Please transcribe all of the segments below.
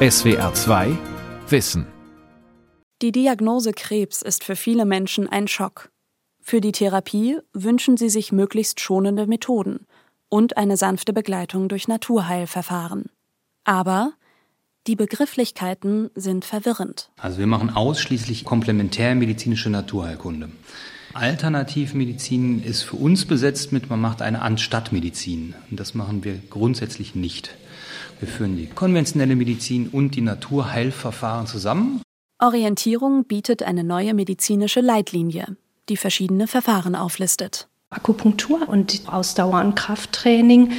SWR 2 Wissen. Die Diagnose Krebs ist für viele Menschen ein Schock. Für die Therapie wünschen sie sich möglichst schonende Methoden und eine sanfte Begleitung durch Naturheilverfahren. Aber die Begrifflichkeiten sind verwirrend. Also wir machen ausschließlich komplementärmedizinische Naturheilkunde. Alternativmedizin ist für uns besetzt mit, man macht eine Anstattmedizin. Und das machen wir grundsätzlich nicht. Wir führen die konventionelle Medizin und die Naturheilverfahren zusammen. Orientierung bietet eine neue medizinische Leitlinie, die verschiedene Verfahren auflistet. Akupunktur und Ausdauer- und Krafttraining.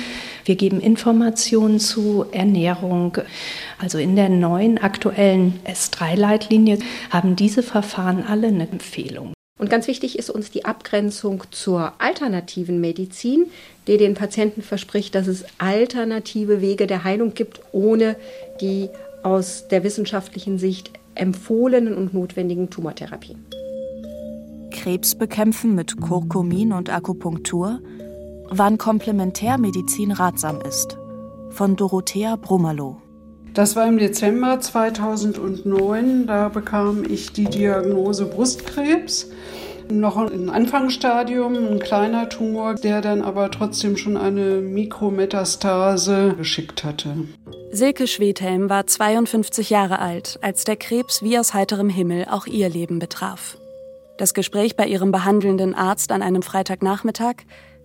Wir geben Informationen zu Ernährung. Also in der neuen aktuellen S3-Leitlinie haben diese Verfahren alle eine Empfehlung. Und ganz wichtig ist uns die Abgrenzung zur alternativen Medizin, die den Patienten verspricht, dass es alternative Wege der Heilung gibt, ohne die aus der wissenschaftlichen Sicht empfohlenen und notwendigen Tumortherapien. Krebs bekämpfen mit Kurkumin und Akupunktur, wann Komplementärmedizin ratsam ist. Von Dorothea Brummerloh. Das war im Dezember 2009. Da bekam ich die Diagnose Brustkrebs. Noch ein Anfangsstadium, ein kleiner Tumor, der dann aber trotzdem schon eine Mikrometastase geschickt hatte. Silke Schwedhelm war 52 Jahre alt, als der Krebs wie aus heiterem Himmel auch ihr Leben betraf. Das Gespräch bei ihrem behandelnden Arzt an einem Freitagnachmittag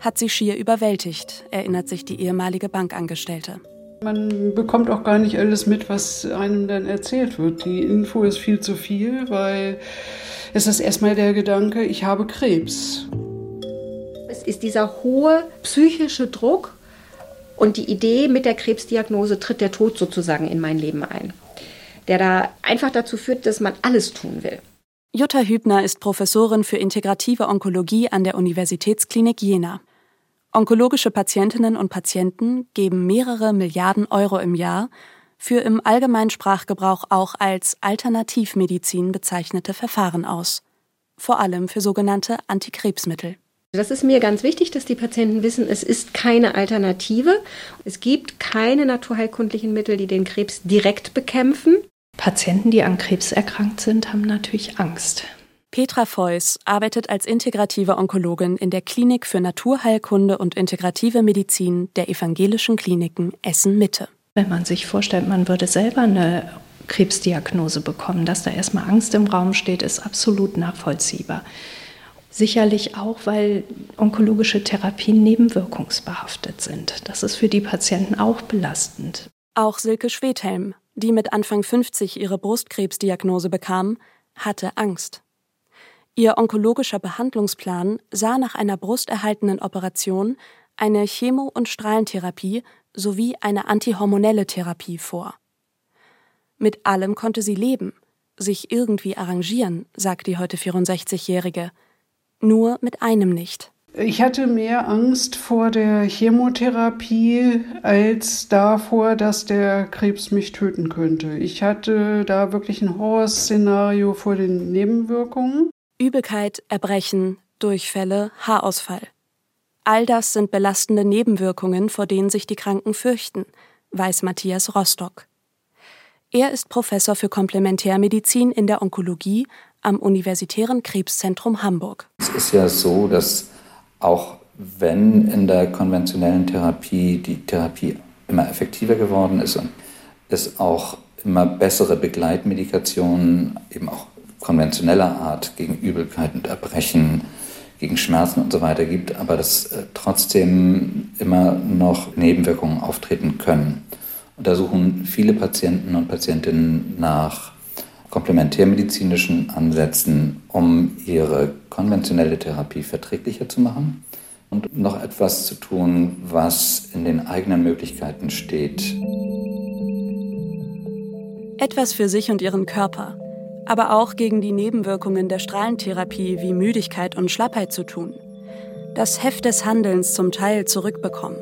hat sie schier überwältigt, erinnert sich die ehemalige Bankangestellte. Man bekommt auch gar nicht alles mit, was einem dann erzählt wird. Die Info ist viel zu viel, weil es ist erstmal der Gedanke, ich habe Krebs. Es ist dieser hohe psychische Druck und die Idee, mit der Krebsdiagnose tritt der Tod sozusagen in mein Leben ein, der da einfach dazu führt, dass man alles tun will. Jutta Hübner ist Professorin für integrative Onkologie an der Universitätsklinik Jena. Onkologische Patientinnen und Patienten geben mehrere Milliarden Euro im Jahr für im allgemeinen Sprachgebrauch auch als Alternativmedizin bezeichnete Verfahren aus, vor allem für sogenannte Antikrebsmittel. Das ist mir ganz wichtig, dass die Patienten wissen, es ist keine Alternative. Es gibt keine naturheilkundlichen Mittel, die den Krebs direkt bekämpfen. Patienten, die an Krebs erkrankt sind, haben natürlich Angst. Petra Feuss arbeitet als integrative Onkologin in der Klinik für Naturheilkunde und integrative Medizin der evangelischen Kliniken Essen-Mitte. Wenn man sich vorstellt, man würde selber eine Krebsdiagnose bekommen, dass da erstmal Angst im Raum steht, ist absolut nachvollziehbar. Sicherlich auch, weil onkologische Therapien nebenwirkungsbehaftet sind. Das ist für die Patienten auch belastend. Auch Silke Schwedhelm, die mit Anfang 50 ihre Brustkrebsdiagnose bekam, hatte Angst. Ihr onkologischer Behandlungsplan sah nach einer brusterhaltenen Operation eine Chemo- und Strahlentherapie sowie eine antihormonelle Therapie vor. Mit allem konnte sie leben, sich irgendwie arrangieren, sagt die heute 64-Jährige. Nur mit einem nicht. Ich hatte mehr Angst vor der Chemotherapie als davor, dass der Krebs mich töten könnte. Ich hatte da wirklich ein Horrorszenario vor den Nebenwirkungen. Übelkeit, Erbrechen, Durchfälle, Haarausfall. All das sind belastende Nebenwirkungen, vor denen sich die Kranken fürchten, weiß Matthias Rostock. Er ist Professor für Komplementärmedizin in der Onkologie am Universitären Krebszentrum Hamburg. Es ist ja so, dass auch wenn in der konventionellen Therapie die Therapie immer effektiver geworden ist und es auch immer bessere Begleitmedikationen, eben auch konventioneller Art gegen Übelkeit und Erbrechen, gegen Schmerzen und so weiter gibt, aber dass äh, trotzdem immer noch Nebenwirkungen auftreten können. Untersuchen viele Patienten und Patientinnen nach komplementärmedizinischen Ansätzen, um ihre konventionelle Therapie verträglicher zu machen und noch etwas zu tun, was in den eigenen Möglichkeiten steht. Etwas für sich und ihren Körper, aber auch gegen die Nebenwirkungen der Strahlentherapie wie Müdigkeit und Schlappheit zu tun. Das Heft des Handelns zum Teil zurückbekommen.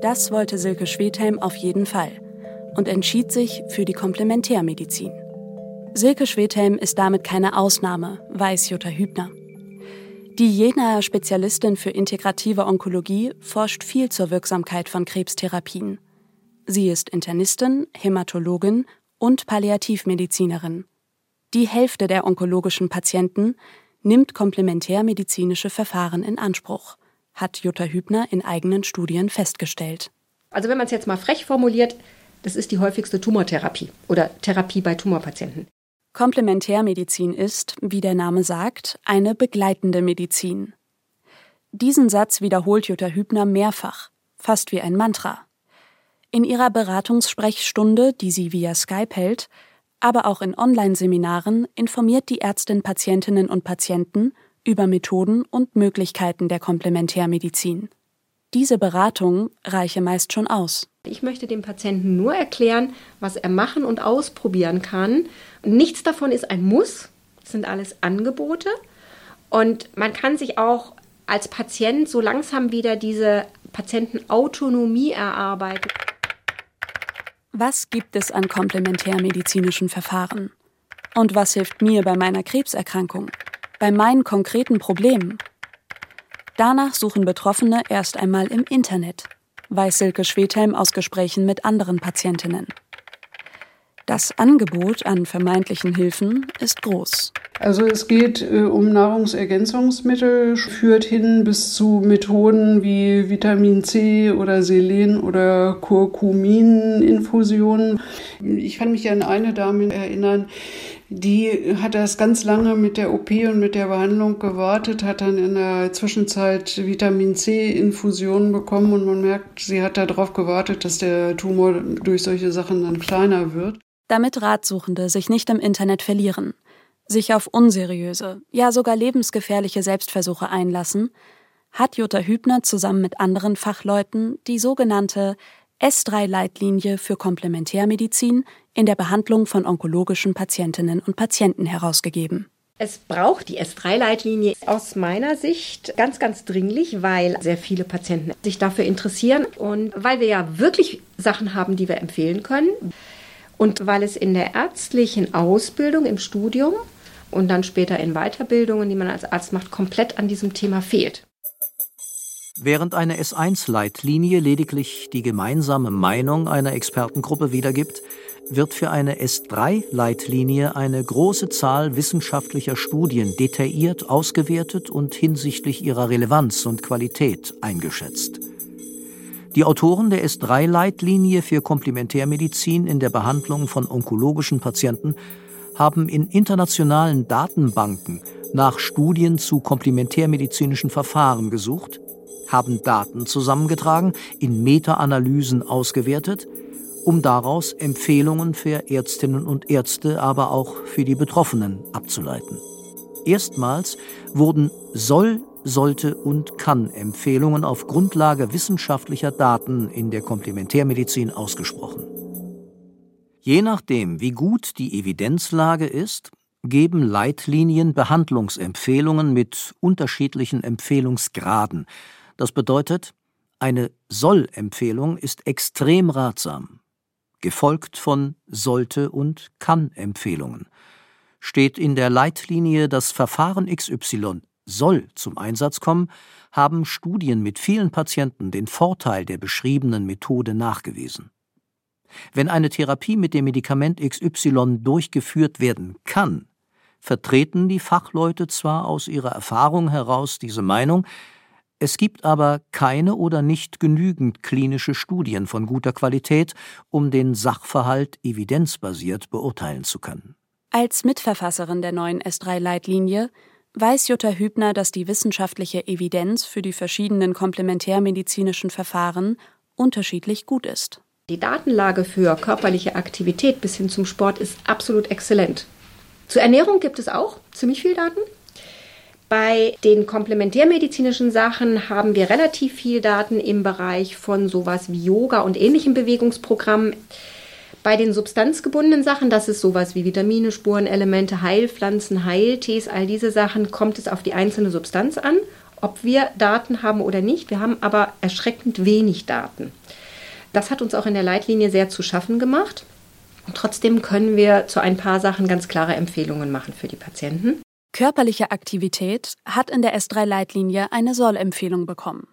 Das wollte Silke Schwedhelm auf jeden Fall und entschied sich für die Komplementärmedizin. Silke Schwedhelm ist damit keine Ausnahme, weiß Jutta Hübner. Die Jenaer Spezialistin für integrative Onkologie forscht viel zur Wirksamkeit von Krebstherapien. Sie ist Internistin, Hämatologin und Palliativmedizinerin. Die Hälfte der onkologischen Patienten nimmt komplementärmedizinische Verfahren in Anspruch, hat Jutta Hübner in eigenen Studien festgestellt. Also wenn man es jetzt mal frech formuliert, das ist die häufigste Tumortherapie oder Therapie bei Tumorpatienten. Komplementärmedizin ist, wie der Name sagt, eine begleitende Medizin. Diesen Satz wiederholt Jutta Hübner mehrfach, fast wie ein Mantra. In ihrer Beratungssprechstunde, die sie via Skype hält, aber auch in Online-Seminaren informiert die Ärztin Patientinnen und Patienten über Methoden und Möglichkeiten der Komplementärmedizin. Diese Beratung reiche meist schon aus. Ich möchte dem Patienten nur erklären, was er machen und ausprobieren kann. Nichts davon ist ein Muss, das sind alles Angebote. Und man kann sich auch als Patient so langsam wieder diese Patientenautonomie erarbeiten. Was gibt es an komplementärmedizinischen Verfahren? Und was hilft mir bei meiner Krebserkrankung? Bei meinen konkreten Problemen? Danach suchen Betroffene erst einmal im Internet, weiß Silke Schwedhelm aus Gesprächen mit anderen Patientinnen. Das Angebot an vermeintlichen Hilfen ist groß. Also es geht äh, um Nahrungsergänzungsmittel, führt hin bis zu Methoden wie Vitamin C oder Selen oder Kurkumininfusionen. Ich kann mich an eine Dame erinnern, die hat das ganz lange mit der OP und mit der Behandlung gewartet, hat dann in der Zwischenzeit Vitamin C-Infusionen bekommen und man merkt, sie hat darauf gewartet, dass der Tumor durch solche Sachen dann kleiner wird damit Ratsuchende sich nicht im Internet verlieren, sich auf unseriöse, ja sogar lebensgefährliche Selbstversuche einlassen, hat Jutta Hübner zusammen mit anderen Fachleuten die sogenannte S3-Leitlinie für Komplementärmedizin in der Behandlung von onkologischen Patientinnen und Patienten herausgegeben. Es braucht die S3-Leitlinie aus meiner Sicht ganz, ganz dringlich, weil sehr viele Patienten sich dafür interessieren und weil wir ja wirklich Sachen haben, die wir empfehlen können. Und weil es in der ärztlichen Ausbildung, im Studium und dann später in Weiterbildungen, die man als Arzt macht, komplett an diesem Thema fehlt. Während eine S1-Leitlinie lediglich die gemeinsame Meinung einer Expertengruppe wiedergibt, wird für eine S3-Leitlinie eine große Zahl wissenschaftlicher Studien detailliert ausgewertet und hinsichtlich ihrer Relevanz und Qualität eingeschätzt. Die Autoren der S3-Leitlinie für Komplementärmedizin in der Behandlung von onkologischen Patienten haben in internationalen Datenbanken nach Studien zu komplementärmedizinischen Verfahren gesucht, haben Daten zusammengetragen, in Meta-Analysen ausgewertet, um daraus Empfehlungen für Ärztinnen und Ärzte, aber auch für die Betroffenen abzuleiten. Erstmals wurden soll sollte und kann Empfehlungen auf Grundlage wissenschaftlicher Daten in der Komplementärmedizin ausgesprochen. Je nachdem, wie gut die Evidenzlage ist, geben Leitlinien Behandlungsempfehlungen mit unterschiedlichen Empfehlungsgraden. Das bedeutet, eine Soll-Empfehlung ist extrem ratsam, gefolgt von sollte und kann Empfehlungen. Steht in der Leitlinie das Verfahren XY soll zum Einsatz kommen, haben Studien mit vielen Patienten den Vorteil der beschriebenen Methode nachgewiesen. Wenn eine Therapie mit dem Medikament XY durchgeführt werden kann, vertreten die Fachleute zwar aus ihrer Erfahrung heraus diese Meinung, es gibt aber keine oder nicht genügend klinische Studien von guter Qualität, um den Sachverhalt evidenzbasiert beurteilen zu können. Als Mitverfasserin der neuen S3-Leitlinie weiß Jutta Hübner, dass die wissenschaftliche Evidenz für die verschiedenen komplementärmedizinischen Verfahren unterschiedlich gut ist. Die Datenlage für körperliche Aktivität bis hin zum Sport ist absolut exzellent. Zur Ernährung gibt es auch ziemlich viel Daten. Bei den komplementärmedizinischen Sachen haben wir relativ viel Daten im Bereich von sowas wie Yoga und ähnlichen Bewegungsprogrammen. Bei den substanzgebundenen Sachen, das ist sowas wie Vitamine, Spurenelemente, Heilpflanzen, Heiltees, all diese Sachen, kommt es auf die einzelne Substanz an, ob wir Daten haben oder nicht. Wir haben aber erschreckend wenig Daten. Das hat uns auch in der Leitlinie sehr zu schaffen gemacht. Und trotzdem können wir zu ein paar Sachen ganz klare Empfehlungen machen für die Patienten. Körperliche Aktivität hat in der S3-Leitlinie eine Soll-Empfehlung bekommen.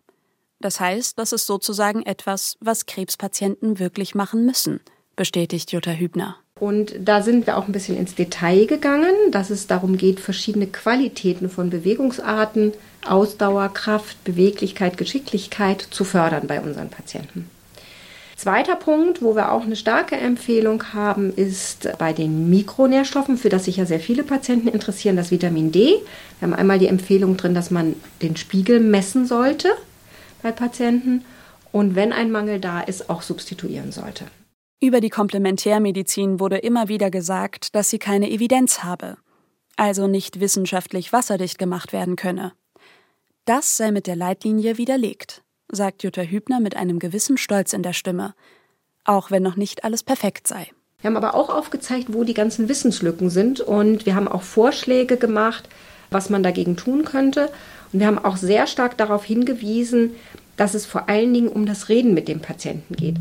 Das heißt, das ist sozusagen etwas, was Krebspatienten wirklich machen müssen, bestätigt Jutta Hübner. Und da sind wir auch ein bisschen ins Detail gegangen, dass es darum geht, verschiedene Qualitäten von Bewegungsarten, Ausdauer, Kraft, Beweglichkeit, Geschicklichkeit zu fördern bei unseren Patienten. Zweiter Punkt, wo wir auch eine starke Empfehlung haben, ist bei den Mikronährstoffen, für das sich ja sehr viele Patienten interessieren, das Vitamin D. Wir haben einmal die Empfehlung drin, dass man den Spiegel messen sollte bei Patienten und wenn ein Mangel da ist, auch substituieren sollte. Über die Komplementärmedizin wurde immer wieder gesagt, dass sie keine Evidenz habe, also nicht wissenschaftlich wasserdicht gemacht werden könne. Das sei mit der Leitlinie widerlegt, sagt Jutta Hübner mit einem gewissen Stolz in der Stimme, auch wenn noch nicht alles perfekt sei. Wir haben aber auch aufgezeigt, wo die ganzen Wissenslücken sind und wir haben auch Vorschläge gemacht, was man dagegen tun könnte. Und wir haben auch sehr stark darauf hingewiesen, dass es vor allen Dingen um das Reden mit dem Patienten geht.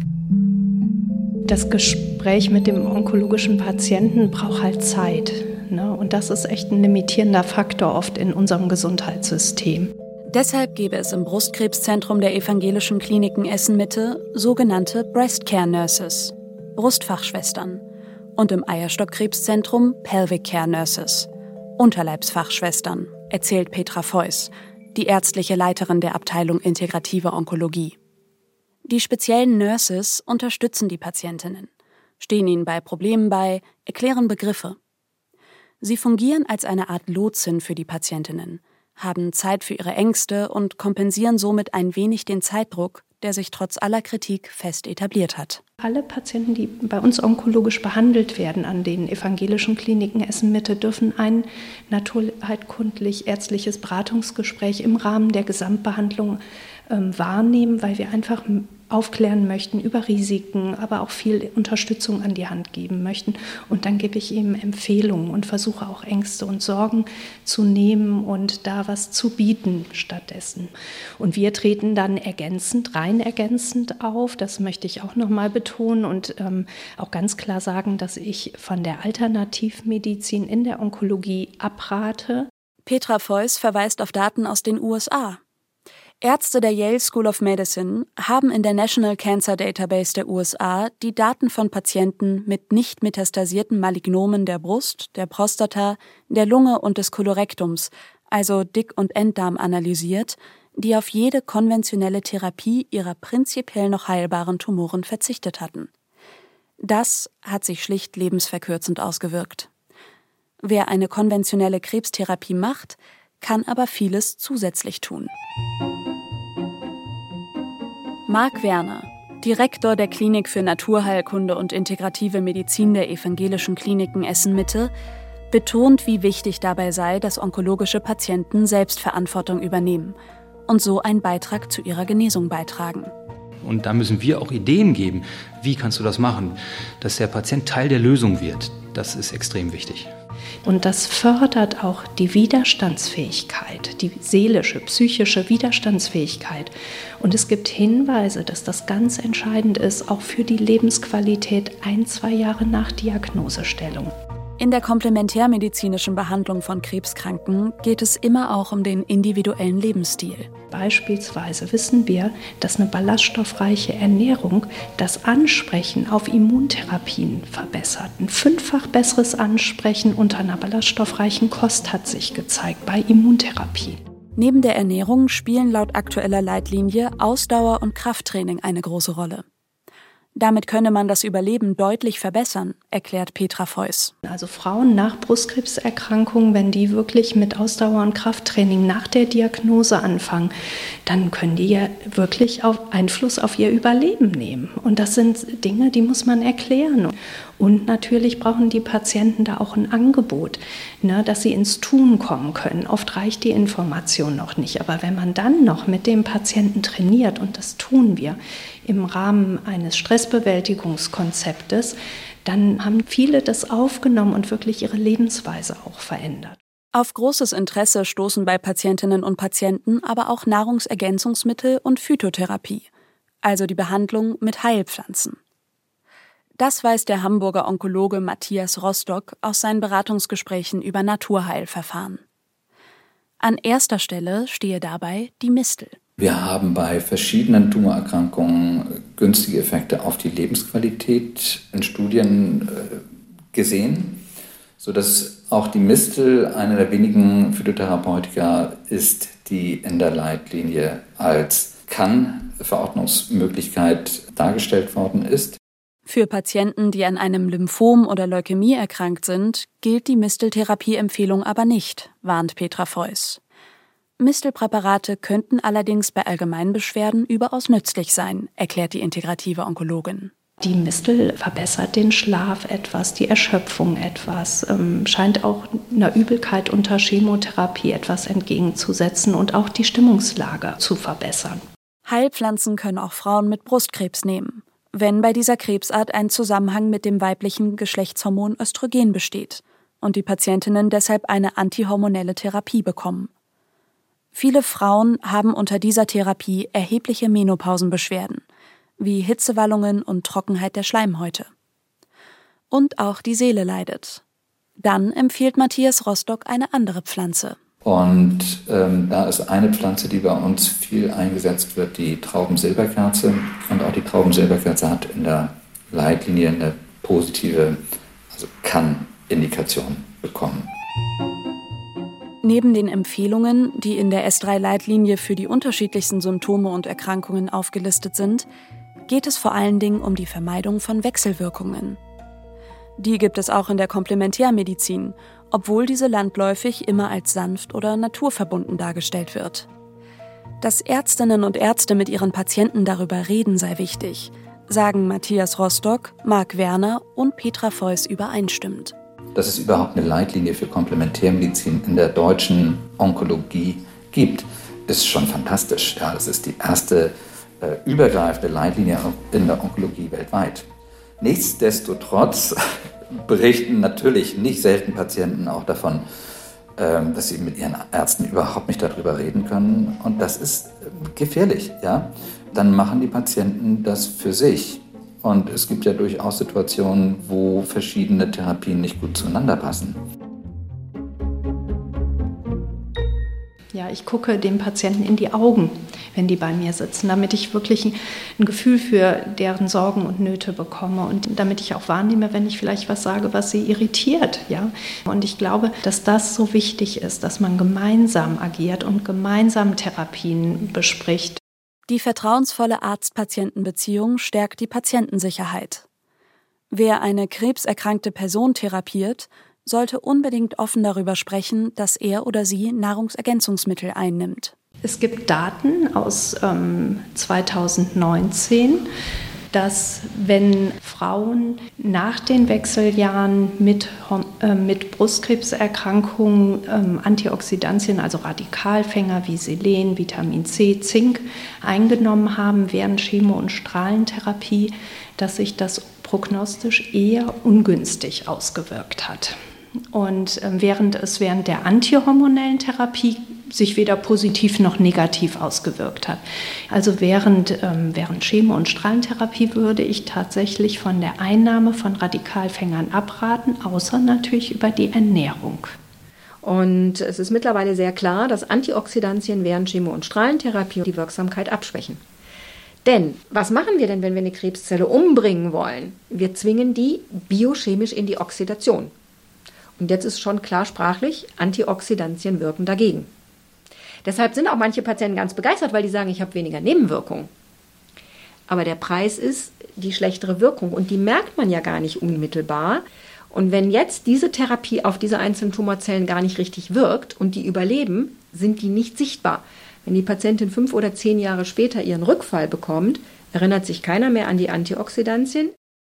Das Gespräch mit dem onkologischen Patienten braucht halt Zeit. Ne? Und das ist echt ein limitierender Faktor oft in unserem Gesundheitssystem. Deshalb gäbe es im Brustkrebszentrum der Evangelischen Kliniken Essen-Mitte sogenannte Breast Care Nurses, Brustfachschwestern, und im Eierstockkrebszentrum Pelvic Care Nurses, Unterleibsfachschwestern, erzählt Petra Feuss, die ärztliche Leiterin der Abteilung Integrative Onkologie. Die speziellen Nurses unterstützen die Patientinnen, stehen ihnen bei Problemen bei, erklären Begriffe. Sie fungieren als eine Art Lotsin für die Patientinnen, haben Zeit für ihre Ängste und kompensieren somit ein wenig den Zeitdruck, der sich trotz aller Kritik fest etabliert hat. Alle Patienten, die bei uns onkologisch behandelt werden an den evangelischen Kliniken Essen-Mitte, dürfen ein naturheilkundlich ärztliches Beratungsgespräch im Rahmen der Gesamtbehandlung ähm, wahrnehmen, weil wir einfach aufklären möchten über Risiken, aber auch viel Unterstützung an die Hand geben möchten. Und dann gebe ich ihm Empfehlungen und versuche auch Ängste und Sorgen zu nehmen und da was zu bieten stattdessen. Und wir treten dann ergänzend, rein ergänzend auf. Das möchte ich auch nochmal betonen und ähm, auch ganz klar sagen, dass ich von der Alternativmedizin in der Onkologie abrate. Petra Feuss verweist auf Daten aus den USA. Ärzte der Yale School of Medicine haben in der National Cancer Database der USA die Daten von Patienten mit nicht metastasierten Malignomen der Brust, der Prostata, der Lunge und des Kolorektums, also Dick- und Enddarm, analysiert, die auf jede konventionelle Therapie ihrer prinzipiell noch heilbaren Tumoren verzichtet hatten. Das hat sich schlicht lebensverkürzend ausgewirkt. Wer eine konventionelle Krebstherapie macht, kann aber vieles zusätzlich tun. Marc Werner, Direktor der Klinik für Naturheilkunde und integrative Medizin der Evangelischen Kliniken Essen-Mitte, betont, wie wichtig dabei sei, dass onkologische Patienten Selbstverantwortung übernehmen und so einen Beitrag zu ihrer Genesung beitragen. Und da müssen wir auch Ideen geben. Wie kannst du das machen, dass der Patient Teil der Lösung wird? Das ist extrem wichtig. Und das fördert auch die Widerstandsfähigkeit, die seelische, psychische Widerstandsfähigkeit. Und es gibt Hinweise, dass das ganz entscheidend ist, auch für die Lebensqualität ein, zwei Jahre nach Diagnosestellung. In der komplementärmedizinischen Behandlung von Krebskranken geht es immer auch um den individuellen Lebensstil. Beispielsweise wissen wir, dass eine ballaststoffreiche Ernährung das Ansprechen auf Immuntherapien verbessert. Ein fünffach besseres Ansprechen unter einer ballaststoffreichen Kost hat sich gezeigt bei Immuntherapie. Neben der Ernährung spielen laut aktueller Leitlinie Ausdauer und Krafttraining eine große Rolle. Damit könne man das Überleben deutlich verbessern, erklärt Petra Feuss. Also Frauen nach Brustkrebserkrankungen, wenn die wirklich mit Ausdauer- und Krafttraining nach der Diagnose anfangen, dann können die ja wirklich auf Einfluss auf ihr Überleben nehmen. Und das sind Dinge, die muss man erklären. Und natürlich brauchen die Patienten da auch ein Angebot, ne, dass sie ins Tun kommen können. Oft reicht die Information noch nicht. Aber wenn man dann noch mit dem Patienten trainiert, und das tun wir im Rahmen eines Stressbewältigungskonzeptes, dann haben viele das aufgenommen und wirklich ihre Lebensweise auch verändert. Auf großes Interesse stoßen bei Patientinnen und Patienten aber auch Nahrungsergänzungsmittel und Phytotherapie, also die Behandlung mit Heilpflanzen. Das weiß der Hamburger Onkologe Matthias Rostock aus seinen Beratungsgesprächen über Naturheilverfahren. An erster Stelle stehe dabei die Mistel. Wir haben bei verschiedenen Tumorerkrankungen günstige Effekte auf die Lebensqualität in Studien äh, gesehen, sodass auch die Mistel einer der wenigen Phytotherapeutika ist, die in der Leitlinie als Kann-Verordnungsmöglichkeit dargestellt worden ist. Für Patienten, die an einem Lymphom oder Leukämie erkrankt sind, gilt die Misteltherapie-Empfehlung aber nicht, warnt Petra Feuss. Mistelpräparate könnten allerdings bei Allgemeinbeschwerden überaus nützlich sein, erklärt die integrative Onkologin. Die Mistel verbessert den Schlaf etwas, die Erschöpfung etwas, ähm, scheint auch einer Übelkeit unter Chemotherapie etwas entgegenzusetzen und auch die Stimmungslage zu verbessern. Heilpflanzen können auch Frauen mit Brustkrebs nehmen, wenn bei dieser Krebsart ein Zusammenhang mit dem weiblichen Geschlechtshormon Östrogen besteht und die Patientinnen deshalb eine antihormonelle Therapie bekommen. Viele Frauen haben unter dieser Therapie erhebliche Menopausenbeschwerden – wie Hitzewallungen und Trockenheit der Schleimhäute. Und auch die Seele leidet. Dann empfiehlt Matthias Rostock eine andere Pflanze. Und ähm, da ist eine Pflanze, die bei uns viel eingesetzt wird, die Traubensilberkerze. Und auch die Traubensilberkerze hat in der Leitlinie eine positive, also kann-Indikation bekommen. Neben den Empfehlungen, die in der S3-Leitlinie für die unterschiedlichsten Symptome und Erkrankungen aufgelistet sind, geht es vor allen Dingen um die Vermeidung von Wechselwirkungen. Die gibt es auch in der Komplementärmedizin, obwohl diese landläufig immer als sanft oder naturverbunden dargestellt wird. Dass Ärztinnen und Ärzte mit ihren Patienten darüber reden, sei wichtig, sagen Matthias Rostock, Marc Werner und Petra Feuss übereinstimmend. Dass es überhaupt eine Leitlinie für Komplementärmedizin in der deutschen Onkologie gibt, ist schon fantastisch. Ja, das ist die erste äh, übergreifende Leitlinie in der Onkologie weltweit. Nichtsdestotrotz berichten natürlich nicht selten Patienten auch davon, ähm, dass sie mit ihren Ärzten überhaupt nicht darüber reden können. Und das ist ähm, gefährlich. Ja? Dann machen die Patienten das für sich. Und es gibt ja durchaus Situationen, wo verschiedene Therapien nicht gut zueinander passen. Ja, ich gucke dem Patienten in die Augen, wenn die bei mir sitzen, damit ich wirklich ein Gefühl für deren Sorgen und Nöte bekomme und damit ich auch wahrnehme, wenn ich vielleicht was sage, was sie irritiert. Ja? Und ich glaube, dass das so wichtig ist, dass man gemeinsam agiert und gemeinsam Therapien bespricht. Die vertrauensvolle Arzt-Patienten-Beziehung stärkt die Patientensicherheit. Wer eine krebserkrankte Person therapiert, sollte unbedingt offen darüber sprechen, dass er oder sie Nahrungsergänzungsmittel einnimmt. Es gibt Daten aus ähm, 2019, dass wenn Frauen nach den Wechseljahren mit, äh, mit Brustkrebserkrankungen ähm, Antioxidantien, also Radikalfänger wie Selen, Vitamin C, Zink eingenommen haben während Chemo- und Strahlentherapie, dass sich das prognostisch eher ungünstig ausgewirkt hat. Und ähm, während es während der antihormonellen Therapie sich weder positiv noch negativ ausgewirkt hat. Also während, ähm, während Chemo- und Strahlentherapie würde ich tatsächlich von der Einnahme von Radikalfängern abraten, außer natürlich über die Ernährung. Und es ist mittlerweile sehr klar, dass Antioxidantien während Chemo- und Strahlentherapie die Wirksamkeit abschwächen. Denn was machen wir denn, wenn wir eine Krebszelle umbringen wollen? Wir zwingen die biochemisch in die Oxidation. Und jetzt ist schon klar sprachlich, Antioxidantien wirken dagegen. Deshalb sind auch manche Patienten ganz begeistert, weil die sagen, ich habe weniger Nebenwirkungen. Aber der Preis ist die schlechtere Wirkung und die merkt man ja gar nicht unmittelbar. Und wenn jetzt diese Therapie auf diese einzelnen Tumorzellen gar nicht richtig wirkt und die überleben, sind die nicht sichtbar. Wenn die Patientin fünf oder zehn Jahre später ihren Rückfall bekommt, erinnert sich keiner mehr an die Antioxidantien,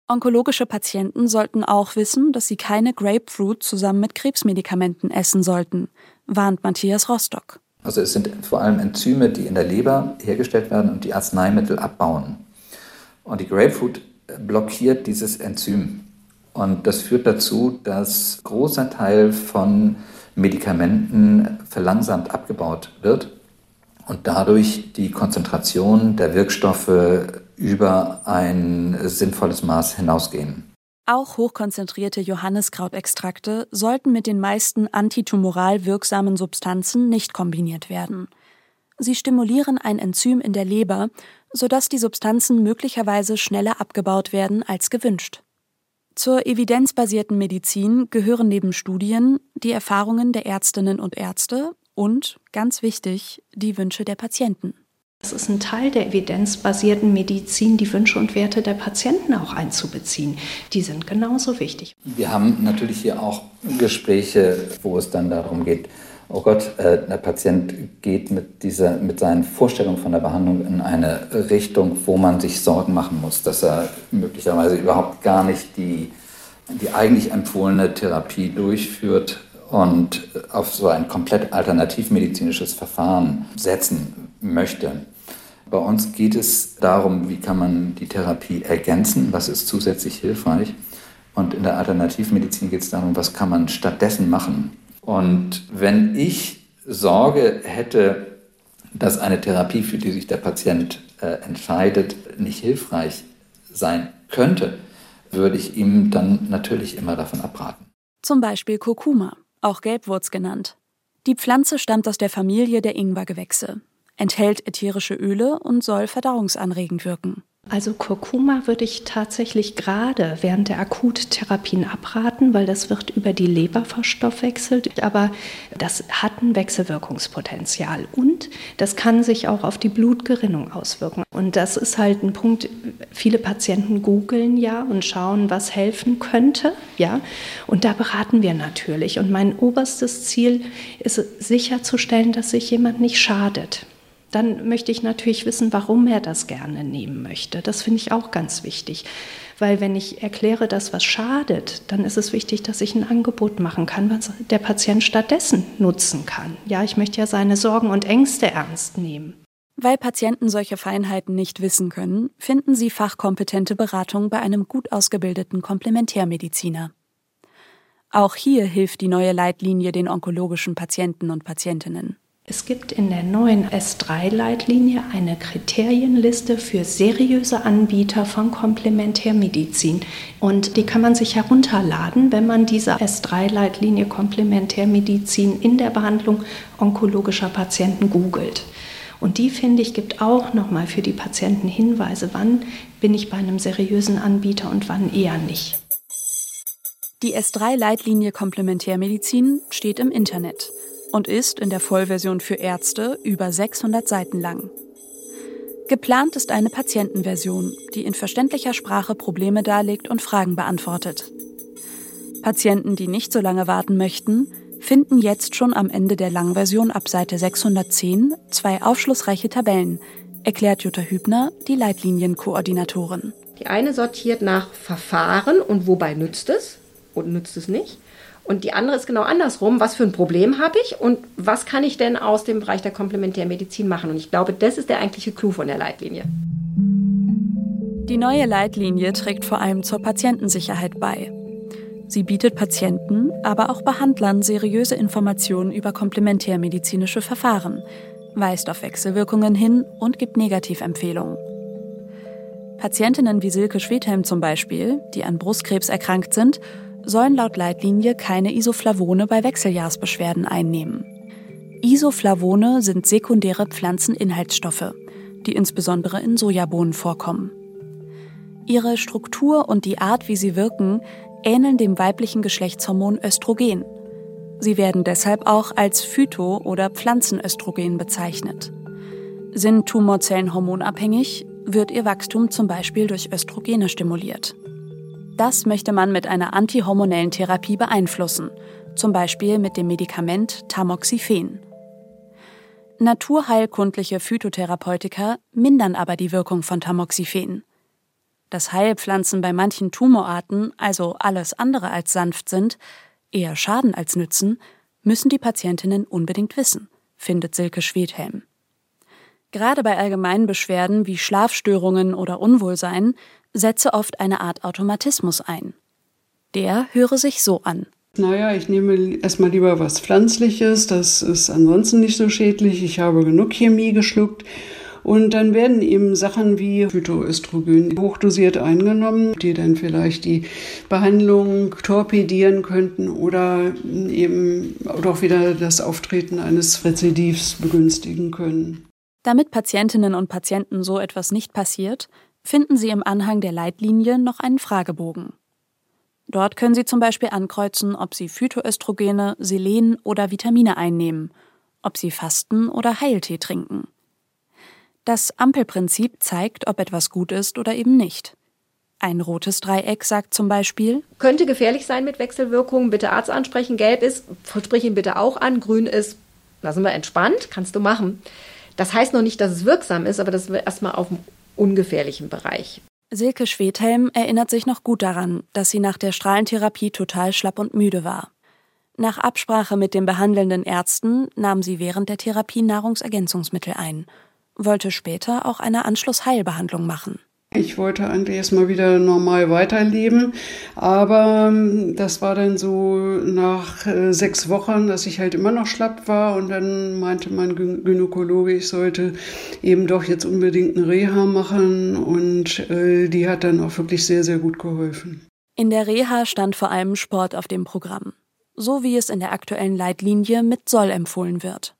Onkologische Patienten sollten auch wissen, dass sie keine Grapefruit zusammen mit Krebsmedikamenten essen sollten, warnt Matthias Rostock. Also es sind vor allem Enzyme, die in der Leber hergestellt werden und die Arzneimittel abbauen. Und die Grapefruit blockiert dieses Enzym. Und das führt dazu, dass großer Teil von Medikamenten verlangsamt abgebaut wird und dadurch die Konzentration der Wirkstoffe über ein sinnvolles Maß hinausgehen. Auch hochkonzentrierte Johanniskrautextrakte sollten mit den meisten antitumoral wirksamen Substanzen nicht kombiniert werden. Sie stimulieren ein Enzym in der Leber, sodass die Substanzen möglicherweise schneller abgebaut werden als gewünscht. Zur evidenzbasierten Medizin gehören neben Studien die Erfahrungen der Ärztinnen und Ärzte und, ganz wichtig, die Wünsche der Patienten. Es ist ein Teil der evidenzbasierten Medizin, die Wünsche und Werte der Patienten auch einzubeziehen. Die sind genauso wichtig. Wir haben natürlich hier auch Gespräche, wo es dann darum geht, oh Gott, äh, der Patient geht mit, dieser, mit seinen Vorstellungen von der Behandlung in eine Richtung, wo man sich Sorgen machen muss, dass er möglicherweise überhaupt gar nicht die, die eigentlich empfohlene Therapie durchführt und auf so ein komplett alternativmedizinisches Verfahren setzen möchte. Bei uns geht es darum, wie kann man die Therapie ergänzen, was ist zusätzlich hilfreich. Und in der Alternativmedizin geht es darum, was kann man stattdessen machen. Und wenn ich Sorge hätte, dass eine Therapie, für die sich der Patient äh, entscheidet, nicht hilfreich sein könnte, würde ich ihm dann natürlich immer davon abraten. Zum Beispiel Kurkuma, auch Gelbwurz genannt. Die Pflanze stammt aus der Familie der Ingwergewächse, enthält ätherische Öle und soll verdauungsanregend wirken. Also Kurkuma würde ich tatsächlich gerade während der Akuttherapien abraten, weil das wird über die Leber verstoffwechselt, aber das hat ein Wechselwirkungspotenzial und das kann sich auch auf die Blutgerinnung auswirken. Und das ist halt ein Punkt, viele Patienten googeln ja und schauen, was helfen könnte, ja, und da beraten wir natürlich und mein oberstes Ziel ist sicherzustellen, dass sich jemand nicht schadet dann möchte ich natürlich wissen, warum er das gerne nehmen möchte. Das finde ich auch ganz wichtig. Weil wenn ich erkläre, dass was schadet, dann ist es wichtig, dass ich ein Angebot machen kann, was der Patient stattdessen nutzen kann. Ja, ich möchte ja seine Sorgen und Ängste ernst nehmen. Weil Patienten solche Feinheiten nicht wissen können, finden sie fachkompetente Beratung bei einem gut ausgebildeten Komplementärmediziner. Auch hier hilft die neue Leitlinie den onkologischen Patienten und Patientinnen. Es gibt in der neuen S3-Leitlinie eine Kriterienliste für seriöse Anbieter von Komplementärmedizin. Und die kann man sich herunterladen, wenn man diese S3-Leitlinie Komplementärmedizin in der Behandlung onkologischer Patienten googelt. Und die, finde ich, gibt auch nochmal für die Patienten Hinweise, wann bin ich bei einem seriösen Anbieter und wann eher nicht. Die S3-Leitlinie Komplementärmedizin steht im Internet und ist in der Vollversion für Ärzte über 600 Seiten lang. Geplant ist eine Patientenversion, die in verständlicher Sprache Probleme darlegt und Fragen beantwortet. Patienten, die nicht so lange warten möchten, finden jetzt schon am Ende der Langversion ab Seite 610 zwei aufschlussreiche Tabellen, erklärt Jutta Hübner, die Leitlinienkoordinatorin. Die eine sortiert nach Verfahren und wobei nützt es und nützt es nicht. Und die andere ist genau andersrum. Was für ein Problem habe ich und was kann ich denn aus dem Bereich der Komplementärmedizin machen? Und ich glaube, das ist der eigentliche Clou von der Leitlinie. Die neue Leitlinie trägt vor allem zur Patientensicherheit bei. Sie bietet Patienten, aber auch Behandlern seriöse Informationen über komplementärmedizinische Verfahren, weist auf Wechselwirkungen hin und gibt Negativempfehlungen. Patientinnen wie Silke Schwedhelm zum Beispiel, die an Brustkrebs erkrankt sind, sollen laut Leitlinie keine Isoflavone bei Wechseljahrsbeschwerden einnehmen. Isoflavone sind sekundäre Pflanzeninhaltsstoffe, die insbesondere in Sojabohnen vorkommen. Ihre Struktur und die Art, wie sie wirken, ähneln dem weiblichen Geschlechtshormon Östrogen. Sie werden deshalb auch als Phyto- oder Pflanzenöstrogen bezeichnet. Sind Tumorzellen hormonabhängig, wird ihr Wachstum zum Beispiel durch Östrogene stimuliert. Das möchte man mit einer antihormonellen Therapie beeinflussen, zum Beispiel mit dem Medikament Tamoxifen. Naturheilkundliche Phytotherapeutika mindern aber die Wirkung von Tamoxifen. Dass Heilpflanzen bei manchen Tumorarten, also alles andere als sanft sind, eher schaden als nützen, müssen die Patientinnen unbedingt wissen, findet Silke Schwedhelm. Gerade bei allgemeinen Beschwerden wie Schlafstörungen oder Unwohlsein setze oft eine Art Automatismus ein. Der höre sich so an. Naja, ich nehme erstmal lieber was Pflanzliches, das ist ansonsten nicht so schädlich. Ich habe genug Chemie geschluckt. Und dann werden eben Sachen wie Phytoöstrogen hochdosiert eingenommen, die dann vielleicht die Behandlung torpedieren könnten oder eben auch wieder das Auftreten eines Rezidivs begünstigen können. Damit Patientinnen und Patienten so etwas nicht passiert, finden Sie im Anhang der Leitlinie noch einen Fragebogen. Dort können Sie zum Beispiel ankreuzen, ob Sie Phytoöstrogene, Selen oder Vitamine einnehmen, ob Sie fasten oder Heiltee trinken. Das Ampelprinzip zeigt, ob etwas gut ist oder eben nicht. Ein rotes Dreieck sagt zum Beispiel, könnte gefährlich sein mit Wechselwirkungen, bitte Arzt ansprechen. Gelb ist, sprich ihn bitte auch an. Grün ist, da sind wir entspannt, kannst du machen. Das heißt noch nicht, dass es wirksam ist, aber das ist erstmal auf dem ungefährlichen Bereich. Silke Schwedhelm erinnert sich noch gut daran, dass sie nach der Strahlentherapie total schlapp und müde war. Nach Absprache mit den behandelnden Ärzten nahm sie während der Therapie Nahrungsergänzungsmittel ein, wollte später auch eine Anschlussheilbehandlung machen. Ich wollte eigentlich erstmal wieder normal weiterleben, aber ähm, das war dann so nach äh, sechs Wochen, dass ich halt immer noch schlapp war und dann meinte mein Gynäkologe, ich sollte eben doch jetzt unbedingt eine Reha machen und äh, die hat dann auch wirklich sehr, sehr gut geholfen. In der Reha stand vor allem Sport auf dem Programm, so wie es in der aktuellen Leitlinie mit Soll empfohlen wird.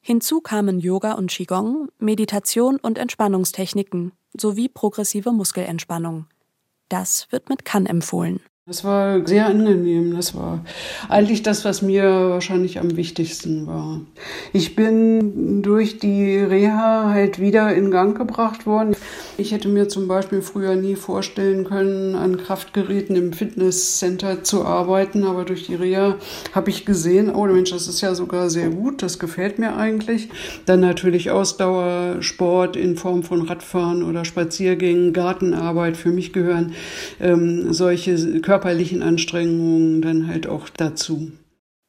Hinzu kamen Yoga und Qigong, Meditation und Entspannungstechniken sowie progressive Muskelentspannung. Das wird mit Kann empfohlen. Das war sehr angenehm. Das war eigentlich das, was mir wahrscheinlich am wichtigsten war. Ich bin durch die Reha halt wieder in Gang gebracht worden. Ich hätte mir zum Beispiel früher nie vorstellen können, an Kraftgeräten im Fitnesscenter zu arbeiten, aber durch die Reha habe ich gesehen, oh Mensch, das ist ja sogar sehr gut, das gefällt mir eigentlich. Dann natürlich Ausdauersport in Form von Radfahren oder Spaziergängen, Gartenarbeit. Für mich gehören ähm, solche Körper körperlichen Anstrengungen dann halt auch dazu.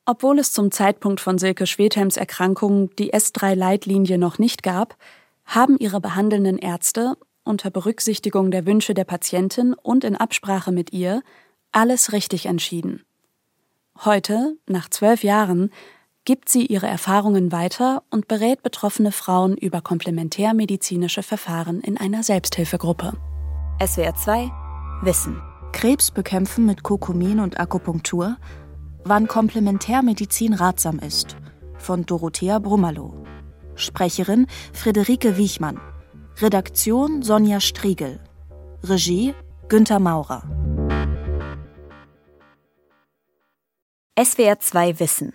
Obwohl es zum Zeitpunkt von Silke Schwedhelms Erkrankung die S3-Leitlinie noch nicht gab, haben ihre behandelnden Ärzte unter Berücksichtigung der Wünsche der Patientin und in Absprache mit ihr alles richtig entschieden. Heute, nach zwölf Jahren, gibt sie ihre Erfahrungen weiter und berät betroffene Frauen über komplementärmedizinische Verfahren in einer Selbsthilfegruppe. SWR 2 Wissen Krebs bekämpfen mit Kokumin und Akupunktur, wann Komplementärmedizin ratsam ist, von Dorothea Brummerloh. Sprecherin Friederike Wiechmann. Redaktion Sonja Striegel. Regie Günter Maurer. SWR 2 Wissen.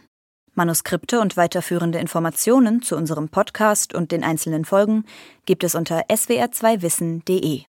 Manuskripte und weiterführende Informationen zu unserem Podcast und den einzelnen Folgen gibt es unter swr2wissen.de.